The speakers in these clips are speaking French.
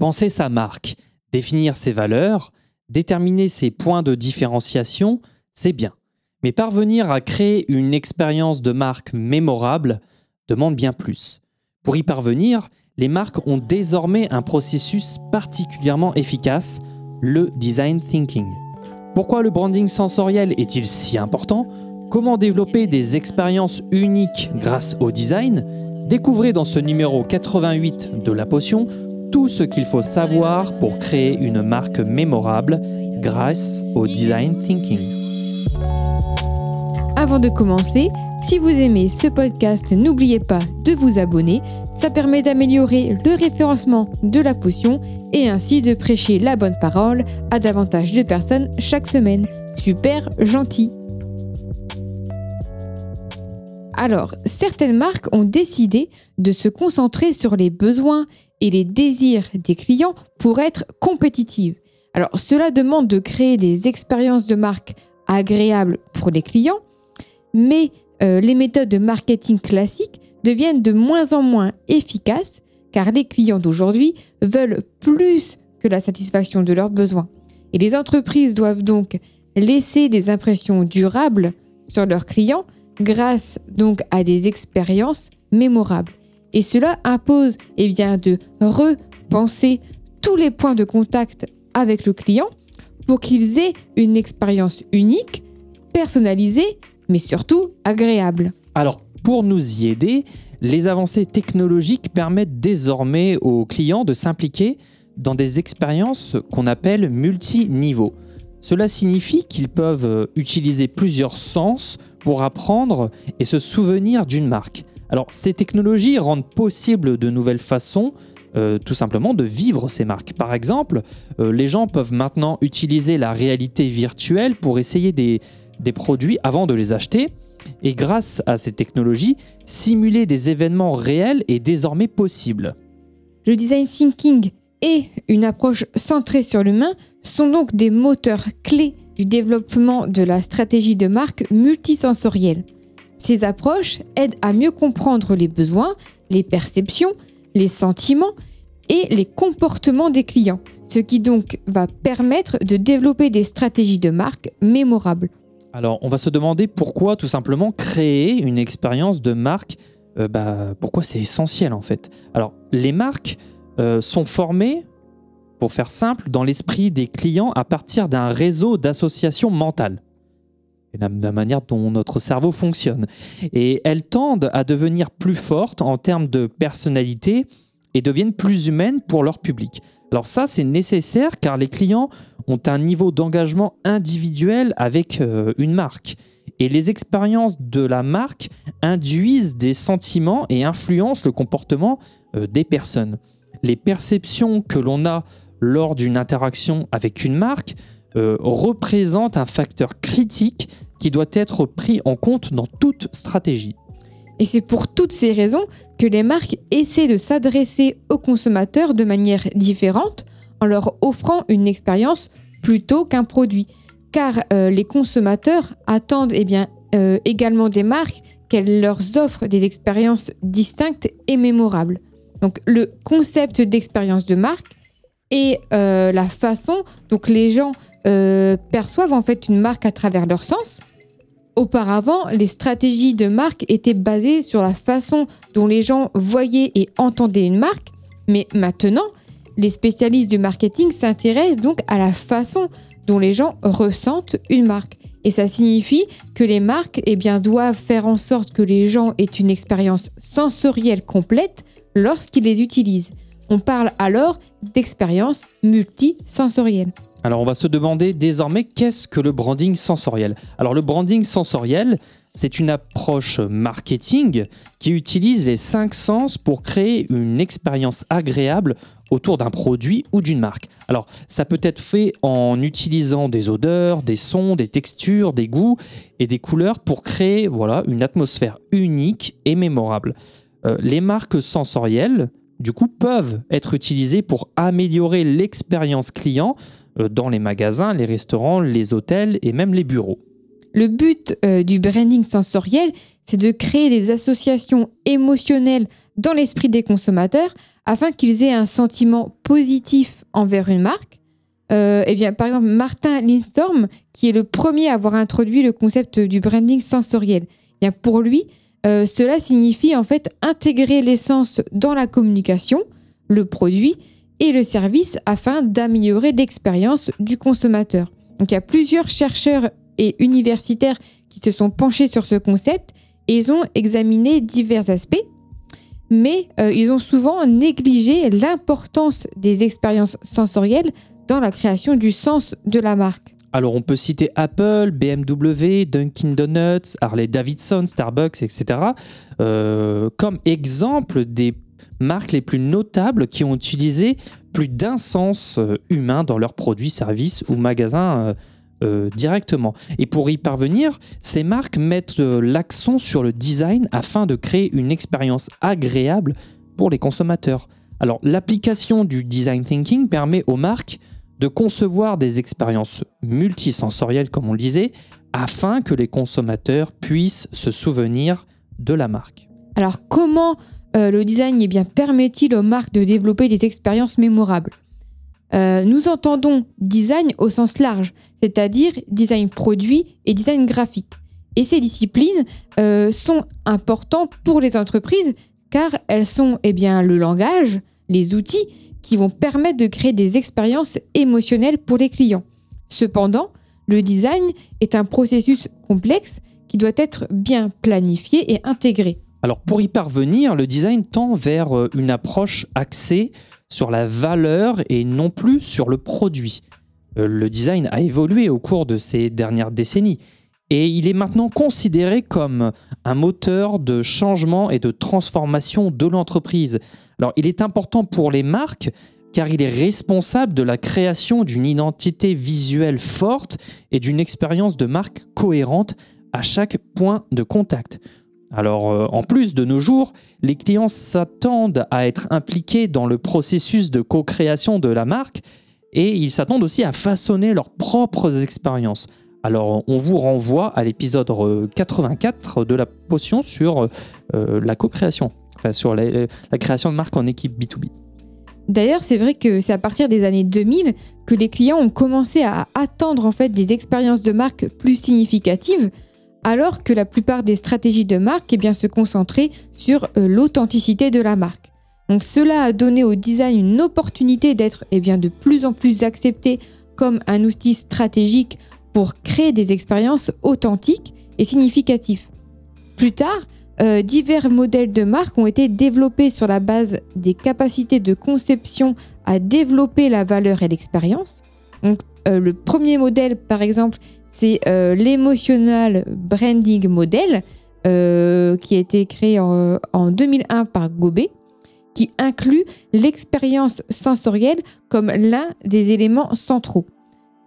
Penser sa marque, définir ses valeurs, déterminer ses points de différenciation, c'est bien. Mais parvenir à créer une expérience de marque mémorable demande bien plus. Pour y parvenir, les marques ont désormais un processus particulièrement efficace, le design thinking. Pourquoi le branding sensoriel est-il si important? Comment développer des expériences uniques grâce au design? Découvrez dans ce numéro 88 de La Potion tout ce qu'il faut savoir pour créer une marque mémorable grâce au design thinking. Avant de commencer, si vous aimez ce podcast, n'oubliez pas de vous abonner. Ça permet d'améliorer le référencement de la potion et ainsi de prêcher la bonne parole à davantage de personnes chaque semaine. Super gentil. Alors, certaines marques ont décidé de se concentrer sur les besoins et les désirs des clients pour être compétitives. Alors, cela demande de créer des expériences de marque agréables pour les clients, mais euh, les méthodes de marketing classiques deviennent de moins en moins efficaces car les clients d'aujourd'hui veulent plus que la satisfaction de leurs besoins. Et les entreprises doivent donc laisser des impressions durables sur leurs clients grâce donc à des expériences mémorables. Et cela impose eh bien, de repenser tous les points de contact avec le client pour qu'ils aient une expérience unique, personnalisée mais surtout agréable. Alors, pour nous y aider, les avancées technologiques permettent désormais aux clients de s'impliquer dans des expériences qu'on appelle multiniveaux. Cela signifie qu'ils peuvent utiliser plusieurs sens pour apprendre et se souvenir d'une marque. Alors ces technologies rendent possible de nouvelles façons euh, tout simplement de vivre ces marques. Par exemple, euh, les gens peuvent maintenant utiliser la réalité virtuelle pour essayer des, des produits avant de les acheter. Et grâce à ces technologies, simuler des événements réels est désormais possible. Le design thinking et une approche centrée sur l'humain sont donc des moteurs clés du développement de la stratégie de marque multisensorielle. Ces approches aident à mieux comprendre les besoins, les perceptions, les sentiments et les comportements des clients, ce qui donc va permettre de développer des stratégies de marque mémorables. Alors, on va se demander pourquoi, tout simplement, créer une expérience de marque, euh, bah, pourquoi c'est essentiel en fait? Alors, les marques euh, sont formées, pour faire simple, dans l'esprit des clients à partir d'un réseau d'associations mentales. La manière dont notre cerveau fonctionne. Et elles tendent à devenir plus fortes en termes de personnalité et deviennent plus humaines pour leur public. Alors ça, c'est nécessaire car les clients ont un niveau d'engagement individuel avec euh, une marque. Et les expériences de la marque induisent des sentiments et influencent le comportement euh, des personnes. Les perceptions que l'on a lors d'une interaction avec une marque euh, représentent un facteur critique qui doit être pris en compte dans toute stratégie. Et c'est pour toutes ces raisons que les marques essaient de s'adresser aux consommateurs de manière différente en leur offrant une expérience plutôt qu'un produit. Car euh, les consommateurs attendent eh euh, également des marques qu'elles leur offrent des expériences distinctes et mémorables. Donc le concept d'expérience de marque et euh, la façon dont les gens perçoivent en fait une marque à travers leur sens Auparavant, les stratégies de marque étaient basées sur la façon dont les gens voyaient et entendaient une marque, mais maintenant, les spécialistes du marketing s'intéressent donc à la façon dont les gens ressentent une marque. Et ça signifie que les marques eh bien, doivent faire en sorte que les gens aient une expérience sensorielle complète lorsqu'ils les utilisent. On parle alors d'expérience multisensorielle. Alors on va se demander désormais qu'est-ce que le branding sensoriel Alors le branding sensoriel, c'est une approche marketing qui utilise les cinq sens pour créer une expérience agréable autour d'un produit ou d'une marque. Alors ça peut être fait en utilisant des odeurs, des sons, des textures, des goûts et des couleurs pour créer voilà, une atmosphère unique et mémorable. Euh, les marques sensorielles, du coup, peuvent être utilisées pour améliorer l'expérience client euh, dans les magasins, les restaurants, les hôtels et même les bureaux. Le but euh, du branding sensoriel, c'est de créer des associations émotionnelles dans l'esprit des consommateurs afin qu'ils aient un sentiment positif envers une marque. Euh, eh bien, par exemple, Martin Lindstorm, qui est le premier à avoir introduit le concept du branding sensoriel. Eh bien, pour lui, euh, cela signifie en fait intégrer l'essence dans la communication, le produit et le service afin d'améliorer l'expérience du consommateur. Donc, il y a plusieurs chercheurs et universitaires qui se sont penchés sur ce concept et ils ont examiné divers aspects, mais euh, ils ont souvent négligé l'importance des expériences sensorielles dans la création du sens de la marque. Alors on peut citer Apple, BMW, Dunkin' Donuts, Harley Davidson, Starbucks, etc. Euh, comme exemple des marques les plus notables qui ont utilisé plus d'un sens euh, humain dans leurs produits, services ou magasins euh, directement. Et pour y parvenir, ces marques mettent l'accent sur le design afin de créer une expérience agréable pour les consommateurs. Alors l'application du design thinking permet aux marques de concevoir des expériences multisensorielles, comme on le disait, afin que les consommateurs puissent se souvenir de la marque. Alors comment euh, le design eh permet-il aux marques de développer des expériences mémorables? Euh, nous entendons design au sens large, c'est-à-dire design produit et design graphique. Et ces disciplines euh, sont importantes pour les entreprises car elles sont eh bien, le langage, les outils qui vont permettre de créer des expériences émotionnelles pour les clients. Cependant, le design est un processus complexe qui doit être bien planifié et intégré. Alors pour y parvenir, le design tend vers euh, une approche axée sur la valeur et non plus sur le produit. Euh, le design a évolué au cours de ces dernières décennies et il est maintenant considéré comme un moteur de changement et de transformation de l'entreprise. Alors il est important pour les marques car il est responsable de la création d'une identité visuelle forte et d'une expérience de marque cohérente à chaque point de contact. Alors, euh, en plus, de nos jours, les clients s'attendent à être impliqués dans le processus de co-création de la marque et ils s'attendent aussi à façonner leurs propres expériences. Alors, on vous renvoie à l'épisode 84 de la potion sur euh, la co-création, sur la, la création de marque en équipe B2B. D'ailleurs, c'est vrai que c'est à partir des années 2000 que les clients ont commencé à attendre en fait des expériences de marque plus significatives alors que la plupart des stratégies de marque eh bien, se concentraient sur euh, l'authenticité de la marque. Donc cela a donné au design une opportunité d'être eh bien, de plus en plus accepté comme un outil stratégique pour créer des expériences authentiques et significatives. Plus tard, euh, divers modèles de marque ont été développés sur la base des capacités de conception à développer la valeur et l'expérience. Donc, euh, le premier modèle, par exemple, c'est euh, Branding Model, euh, qui a été créé en, 2001 par Gobet, qui inclut l'expérience sensorielle comme l'un des éléments centraux.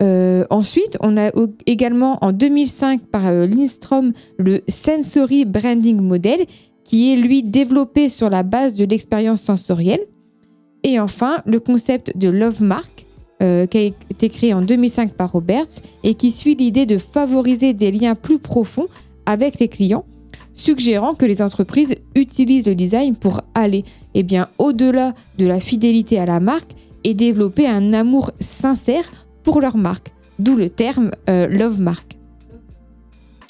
Euh, ensuite, on a également en 2005 par Lindstrom le Sensory Branding Model, qui est lui développé sur la base de l'expérience sensorielle. Et enfin, le concept de Love Mark, euh, qui a été créé en 2005 par Roberts et qui suit l'idée de favoriser des liens plus profonds avec les clients, suggérant que les entreprises utilisent le design pour aller eh au-delà de la fidélité à la marque et développer un amour sincère pour leur marque, d'où le terme euh, Love Mark.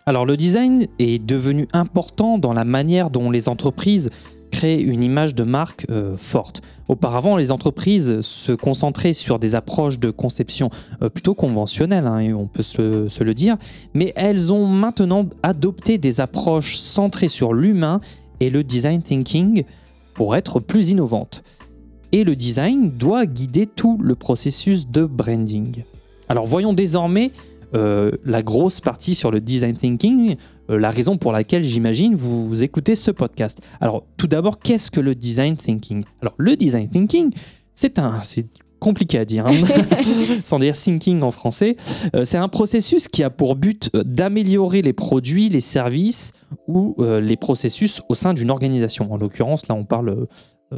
Alors le design est devenu important dans la manière dont les entreprises créer une image de marque euh, forte. Auparavant, les entreprises se concentraient sur des approches de conception euh, plutôt conventionnelles, hein, on peut se, le dire, mais elles ont maintenant adopté des approches centrées sur l'humain et le design thinking pour être plus innovantes. Et le design doit guider tout le processus de branding. Alors voyons désormais euh, la grosse partie sur le design thinking, euh, la raison pour laquelle j'imagine vous, écoutez ce podcast. Alors tout d'abord, qu'est-ce que le design thinking? Alors le design thinking, c'est un, c'est compliqué à dire, hein. sans dire thinking en français. Euh, c'est un processus qui a pour but d'améliorer les produits, les services ou les processus au sein d'une organisation. En l'occurrence, là, on parle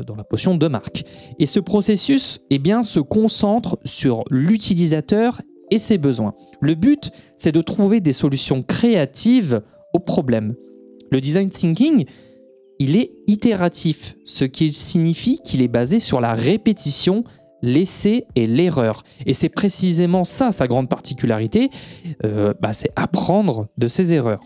dans la potion de marque. Et ce processus, eh bien, se concentre sur l'utilisateur et ses besoins. Le but, c'est de trouver des solutions créatives aux problèmes. Le design thinking il est itératif, ce qui signifie qu'il est basé sur la répétition, l'essai et l'erreur. Et c'est précisément ça sa grande particularité, euh, bah, c'est apprendre de ses erreurs.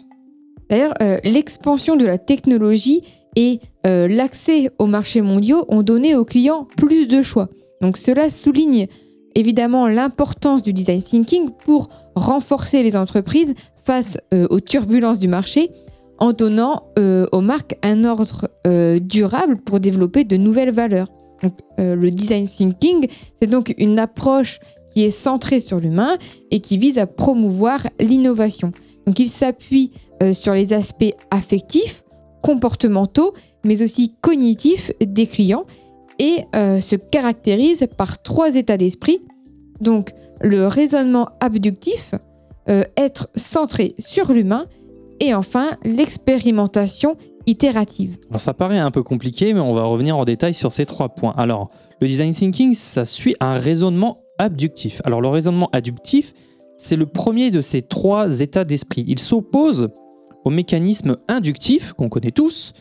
D'ailleurs, euh, l'expansion de la technologie et euh, l'accès aux marchés mondiaux ont donné aux clients plus de choix. Donc cela souligne évidemment l'importance du design thinking pour renforcer les entreprises face aux turbulences du marché en donnant aux marques un ordre durable pour développer de nouvelles valeurs. le design thinking, c'est donc une approche qui est centrée sur l'humain et qui vise à promouvoir l'innovation. Donc il s'appuie euh, sur les aspects affectifs, comportementaux, mais aussi cognitifs des clients et euh, se caractérise par trois états d'esprit. Donc le raisonnement abductif, euh, être centré sur l'humain et enfin l'expérimentation itérative. Alors ça paraît un peu compliqué, mais on va revenir en détail sur ces trois points. Alors, le design thinking, ça suit un raisonnement abductif. Alors le raisonnement abductif, c'est le premier de ces trois états d'esprit. Il s'oppose au mécanisme inductif, qu'on connaît tous,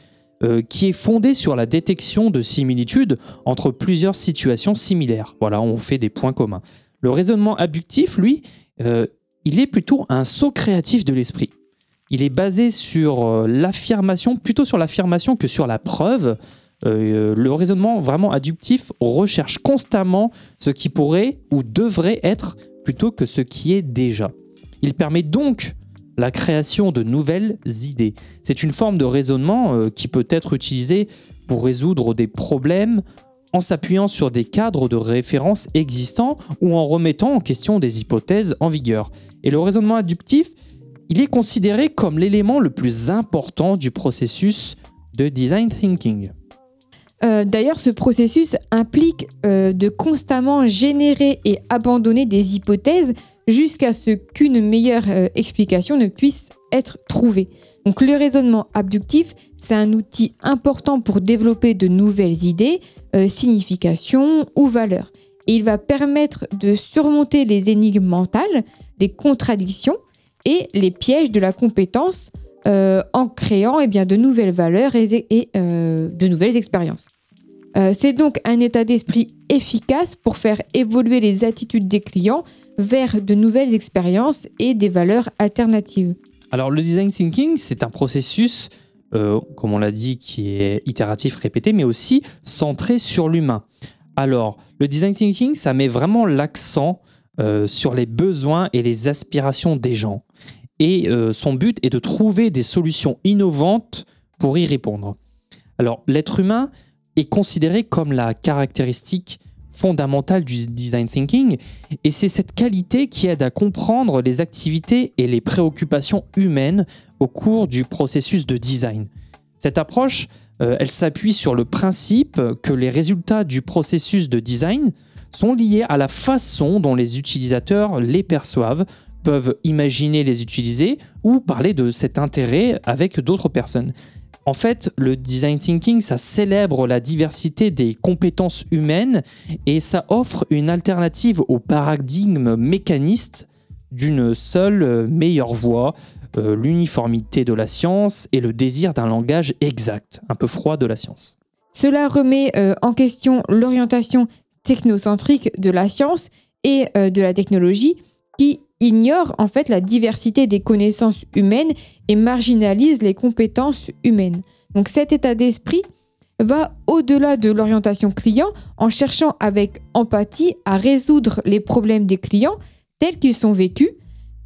euh, qui est fondé sur la détection de similitudes entre plusieurs situations similaires. Voilà, on fait des points communs. Le raisonnement abductif, lui, euh, il est plutôt un saut créatif de l'esprit. Il est basé sur euh, l'affirmation, plutôt sur l'affirmation que sur la preuve. le raisonnement vraiment adductif recherche constamment ce qui pourrait ou devrait être plutôt que ce qui est déjà. Il permet donc la création de nouvelles idées. C'est une forme de raisonnement euh, qui peut être utilisée pour résoudre des problèmes en s'appuyant sur des cadres de référence existants ou en remettant en question des hypothèses en vigueur. Et le raisonnement inductif, il est considéré comme l'élément le plus important du processus de design thinking. Euh, d'ailleurs, ce processus implique euh, de constamment générer et abandonner des hypothèses jusqu'à ce qu'une meilleure euh, explication ne puisse être trouvée. Donc le raisonnement abductif, c'est un outil important pour développer de nouvelles idées, significations ou valeurs. Et il va permettre de surmonter les énigmes mentales, les contradictions et les pièges de la compétence euh, en créant eh bien, de nouvelles valeurs et, euh, de nouvelles expériences. Euh, c'est donc un état d'esprit efficace pour faire évoluer les attitudes des clients vers de nouvelles expériences et des valeurs alternatives. Alors le design thinking, c'est un processus, comme on l'a dit, qui est itératif, répété, mais aussi centré sur l'humain. Alors le design thinking, ça met vraiment l'accent sur les besoins et les aspirations des gens et euh, son but est de trouver des solutions innovantes pour y répondre. Alors l'être humain est considéré comme la caractéristique fondamentale du design thinking et c'est cette qualité qui aide à comprendre les activités et les préoccupations humaines au cours du processus de design. Cette approche, euh, elle s'appuie sur le principe que les résultats du processus de design sont liés à la façon dont les utilisateurs les perçoivent, peuvent imaginer les utiliser ou parler de cet intérêt avec d'autres personnes. En fait, le design thinking, ça célèbre la diversité des compétences humaines et ça offre une alternative au paradigme mécaniste d'une seule meilleure voie, euh, l'uniformité de la science et le désir d'un langage exact, un peu froid de la science. Cela remet euh, en question l'orientation technocentrique de la science et euh, de la technologie qui ignore en fait la diversité des connaissances humaines et marginalise les compétences humaines. Donc cet état d'esprit va au-delà de l'orientation client en cherchant avec empathie à résoudre les problèmes des clients tels qu'ils sont vécus,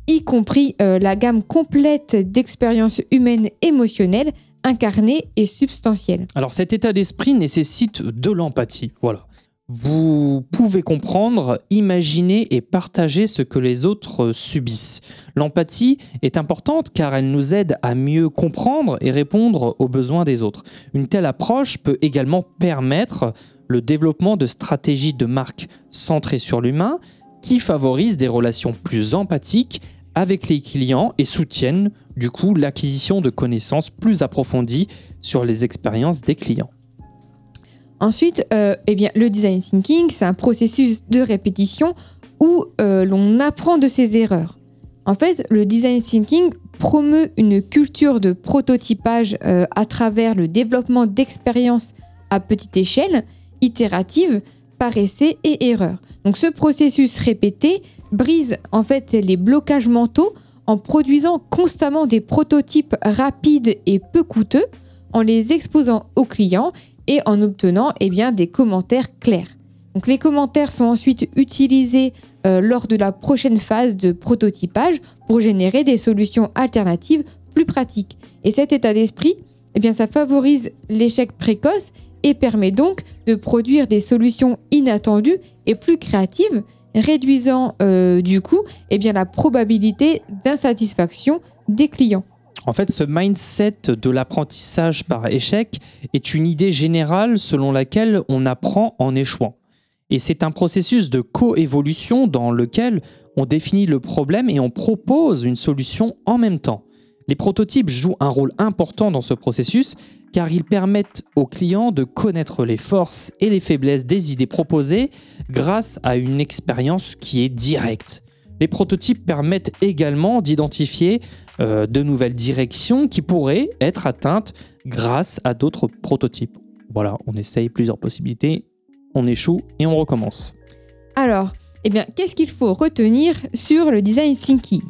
y compris euh, la gamme complète d'expériences humaines émotionnelles incarnées et substantielles. Alors cet état d'esprit nécessite de l'empathie, voilà vous pouvez comprendre, imaginer et partager ce que les autres subissent. L'empathie est importante car elle nous aide à mieux comprendre et répondre aux besoins des autres. Une telle approche peut également permettre le développement de stratégies de marque centrées sur l'humain qui favorisent des relations plus empathiques avec les clients et soutiennent du coup l'acquisition de connaissances plus approfondies sur les expériences des clients. Ensuite, euh, eh le design thinking, c'est un processus de répétition où euh, l'on apprend de ses erreurs. En fait, le design thinking promeut une culture de prototypage euh, à travers le développement d'expériences à petite échelle, itérative, par essai et erreur. Donc ce processus répété brise en fait les blocages mentaux en produisant constamment des prototypes rapides et peu coûteux, en les exposant aux clients et en obtenant eh des commentaires clairs. Donc les commentaires sont ensuite utilisés euh, lors de la prochaine phase de prototypage pour générer des solutions alternatives plus pratiques. Et cet état d'esprit, eh ça favorise l'échec précoce et permet donc de produire des solutions inattendues et plus créatives, réduisant euh, du coup eh bien, la probabilité d'insatisfaction des clients. En fait, ce mindset de l'apprentissage par échec est une idée générale selon laquelle on apprend en échouant. Et c'est un processus de coévolution dans lequel on définit le problème et on propose une solution en même temps. Les prototypes jouent un rôle important dans ce processus car ils permettent aux clients de connaître les forces et les faiblesses des idées proposées grâce à une expérience qui est directe. Les prototypes permettent également d'identifier euh, de nouvelles directions qui pourraient être atteintes grâce à d'autres prototypes. Voilà, on essaye plusieurs possibilités, on échoue et on recommence. Alors, eh bien, qu'est-ce qu'il faut retenir sur le design thinking?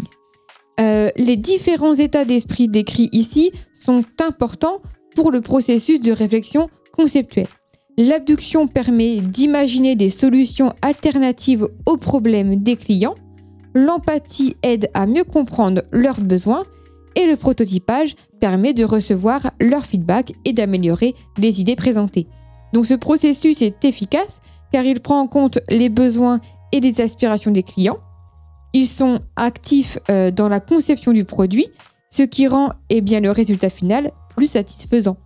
Euh, Les différents états d'esprit décrits ici sont importants pour le processus de réflexion conceptuelle. L'abduction permet d'imaginer des solutions alternatives aux problèmes des clients. L'empathie aide à mieux comprendre leurs besoins et le prototypage permet de recevoir leur feedback et d'améliorer les idées présentées. Donc ce processus est efficace car il prend en compte les besoins et les aspirations des clients. Ils sont actifs euh, dans la conception du produit, ce qui rend eh le résultat final plus satisfaisant.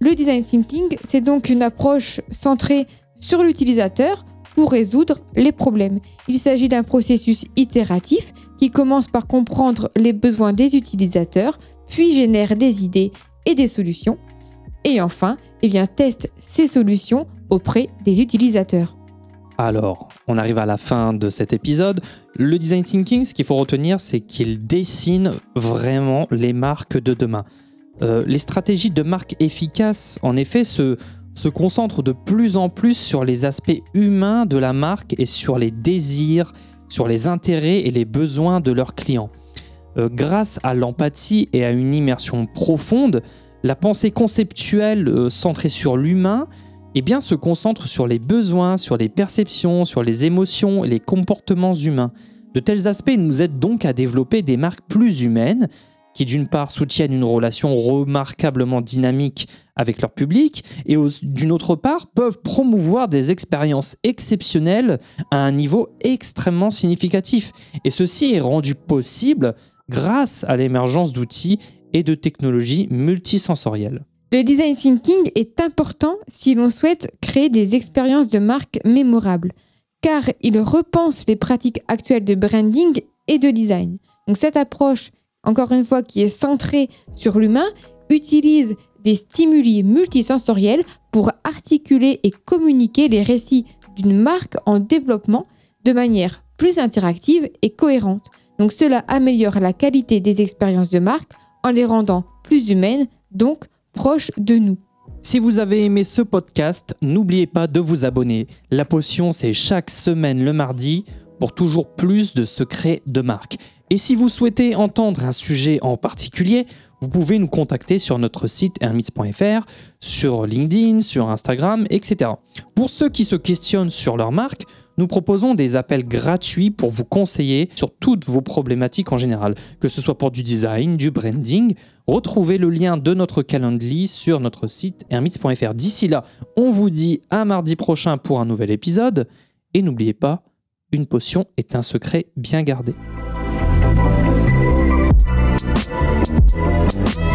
Le design thinking, c'est donc une approche centrée sur l'utilisateur pour résoudre les problèmes. Il s'agit d'un processus itératif qui commence par comprendre les besoins des utilisateurs, puis génère des idées et des solutions. Et enfin, eh bien, teste ces solutions auprès des utilisateurs. Alors, on arrive à la fin de cet épisode. Le design thinking, ce qu'il faut retenir, c'est qu'il dessine vraiment les marques de demain. Euh, les stratégies de marque efficaces, en effet, se, se concentrent de plus en plus sur les aspects humains de la marque et sur les désirs, sur les intérêts et les besoins de leurs clients. Euh, grâce à l'empathie et à une immersion profonde, la pensée conceptuelle euh, centrée sur l'humain eh se concentre sur les besoins, sur les perceptions, sur les émotions et les comportements humains. De tels aspects nous aident donc à développer des marques plus humaines qui d'une part soutiennent une relation remarquablement dynamique avec leur public et d'une autre part peuvent promouvoir des expériences exceptionnelles à un niveau extrêmement significatif. Et ceci est rendu possible grâce à l'émergence d'outils et de technologies multisensorielles. Le design thinking est important si l'on souhaite créer des expériences de marque mémorables, car il repense les pratiques actuelles de branding et de design. Donc cette approche encore une fois, qui est centré sur l'humain, utilise des stimuli multisensoriels pour articuler et communiquer les récits d'une marque en développement de manière plus interactive et cohérente. Donc cela améliore la qualité des expériences de marque en les rendant plus humaines, donc proches de nous. Si vous avez aimé ce podcast, n'oubliez pas de vous abonner. La potion, c'est chaque semaine le mardi pour toujours plus de secrets de marque. Et si vous souhaitez entendre un sujet en particulier, vous pouvez nous contacter sur notre site hermits.fr, sur LinkedIn, sur Instagram, etc. Pour ceux qui se questionnent sur leur marque, nous proposons des appels gratuits pour vous conseiller sur toutes vos problématiques en général, que ce soit pour du design, du branding. Retrouvez le lien de notre calendrier sur notre site hermits.fr. D'ici là, on vous dit à mardi prochain pour un nouvel épisode. Et n'oubliez pas, une potion est un secret bien gardé. Thank